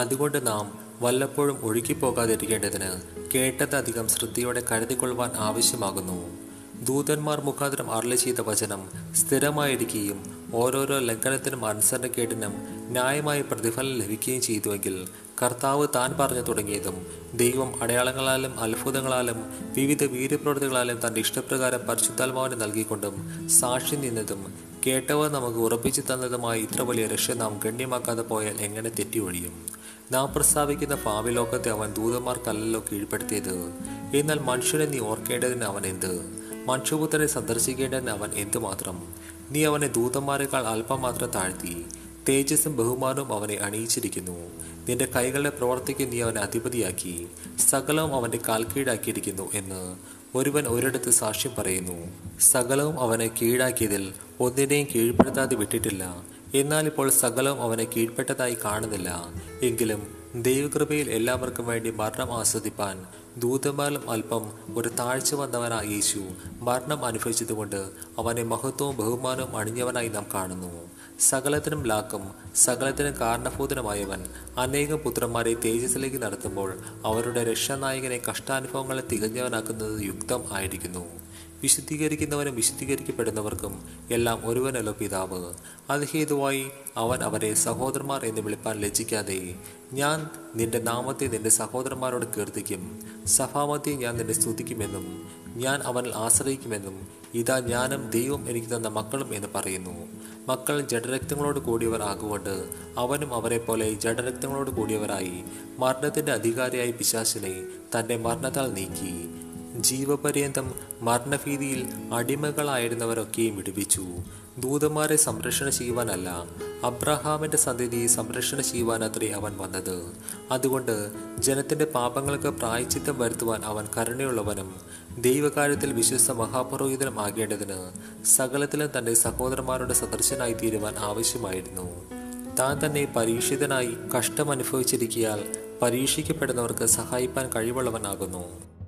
അതുകൊണ്ട് നാം വല്ലപ്പോഴും ഒഴുകിപ്പോകാതിരിക്കേണ്ടതിന് കേട്ടതധികം ശ്രദ്ധയോടെ കരുതിക്കൊള്ളുവാൻ ആവശ്യമാകുന്നു. ദൂതന്മാർ മുഖാന്തരം അരളി ചെയ്ത വചനം സ്ഥിരമായിരിക്കുകയും ഓരോരോ ലംഘനത്തിനും അനുസരണക്കേടിനും ന്യായമായ പ്രതിഫലം ലഭിക്കുകയും ചെയ്തുവെങ്കിൽ കർത്താവ് താൻ പറഞ്ഞു തുടങ്ങിയതും ദൈവം അടയാളങ്ങളാലും അത്ഭുതങ്ങളാലും വിവിധ വീര്യപ്രവൃത്തികളാലും തന്റെ ഇഷ്ടപ്രകാരം പരിശുദ്ധാത്മാവിനെ നൽകിക്കൊണ്ടും സാക്ഷി നിന്നതും കേട്ടവർ നമുക്ക് ഉറപ്പിച്ചു തന്നതുമായി ഇത്ര വലിയ രക്ഷ നാം ഗണ്യമാക്കാതെ പോയാൽ എങ്ങനെ തെറ്റിയൊഴിയും നാം പ്രസ്താവിക്കുന്ന പാവിലോകത്തെ അവൻ ദൂതന്മാർക്കല്ലല്ലോ കീഴ്പ്പെടുത്തിയത്. എന്നാൽ മനുഷ്യനെ നീ ഓർക്കേണ്ടതിന് അവൻ എന്ത്? മനുഷ്യപുത്രനെ സന്ദർശിക്കേണ്ടതിന് അവൻ എന്തുമാത്രം? നീ അവനെ ദൂതന്മാരെക്കാൾ അല്പം മാത്രം താഴ്ത്തി. തേജസ്സും ബഹുമാനവും അവനെ അണിയിച്ചിരിക്കുന്നു. നിന്റെ കൈകളുടെ പ്രവർത്തിക്ക് നീ അവനെ അധിപതിയാക്കി. സകലവും അവന്റെ കാൽക്കീടാക്കിയിരിക്കുന്നു എന്ന് ഒരുവൻ ഒരിടത്ത് സാക്ഷ്യം പറയുന്നു സകലവും അവനെ കീഴാക്കിയതിൽ ഒന്നിനെയും കീഴ്പ്പെടുത്താതെ വിട്ടിട്ടില്ല. എന്നാൽ ഇപ്പോൾ സകലവും അവനെ കീഴ്പ്പെട്ടതായി കാണുന്നില്ല. എങ്കിലും ദൈവകൃപയിൽ എല്ലാവർക്കും വേണ്ടി മരണം ആസ്വദിപ്പാൻ ദൂതമാലും അല്പം ഒരു താഴ്ച വന്നവനായ യേശു മരണം അനുഭവിച്ചതുകൊണ്ട് അവനെ മഹത്വവും ബഹുമാനവും അണിഞ്ഞവനായി നാം കാണുന്നു. സകലത്തിനും ലാക്കും സകലത്തിനും കാരണഭൂതനുമായവൻ. അനേകം പുത്രന്മാരെ തേജസ്സിലേക്ക് നടത്തുമ്പോൾ അവരുടെ രക്ഷാനായകനെ കഷ്ടാനുഭവങ്ങളെ തികഞ്ഞവനാക്കുന്നത് യുക്തം ആയിരിക്കുന്നു. വിശുദ്ധീകരിക്കുന്നവനും വിശുദ്ധീകരിക്കപ്പെടുന്നവർക്കും എല്ലാം ഒരുവനല്ലോ പിതാവ്. അത് ഹേതുവായി അവൻ അവരെ സഹോദരന്മാർ എന്ന് വിളിപ്പാൻ ലജ്ജിക്കാതെ ഞാൻ നിന്റെ നാമത്തെ നിന്റെ സഹോദരന്മാരോട് കീർത്തിക്കും സഭാമത്തെ ഞാൻ നിന്നെ സ്തുതിക്കുമെന്നും ഞാൻ അവനിൽ ആശ്രയിക്കുമെന്നും ഇതാ ഞാനും ദൈവം എനിക്ക് തന്ന മക്കളും എന്ന് പറയുന്നു. മക്കൾ ജഡരക്തങ്ങളോട് കൂടിയവർ ആകുകൊണ്ട് അവനും അവരെ പോലെ ജഡരക്തങ്ങളോട് കൂടിയവരായി. മരണത്തിന്റെ അധികാരിയായി പിശാസിനെ തന്റെ മരണത്താൽ നീക്കി. ജീവപര്യന്തം മരണഭീതിയിൽ അടിമകളായിരുന്നവരൊക്കെയും വിടുവിച്ചു. ദൂതന്മാരെ സംരക്ഷണ ചെയ്യുവാനല്ല അബ്രഹാമിന്റെ സന്തതിയെ സംരക്ഷണ ചെയ്യുവാനത്രേ അവൻ വന്നത്. അതുകൊണ്ട് ജനത്തിന്റെ പാപങ്ങൾക്ക് പ്രായച്ചിത്തം വരുത്തുവാൻ അവൻ കരുണയുള്ളവനും ദൈവകാര്യത്തിൽ വിശ്വസ്ത മഹാപുരോഹിതനും ആകേണ്ടതിന് സകലത്തിലും തന്റെ സഹോദരന്മാരുടെ സദർശനായി തീരുവാൻ ആവശ്യമായിരുന്നു. താൻ തന്നെ പരീക്ഷിതനായി കഷ്ടമനുഭവിച്ചിരിക്കിയാൽ പരീക്ഷിക്കപ്പെടുന്നവർക്ക് സഹായിപ്പാൻ കഴിവുള്ളവനാകുന്നു.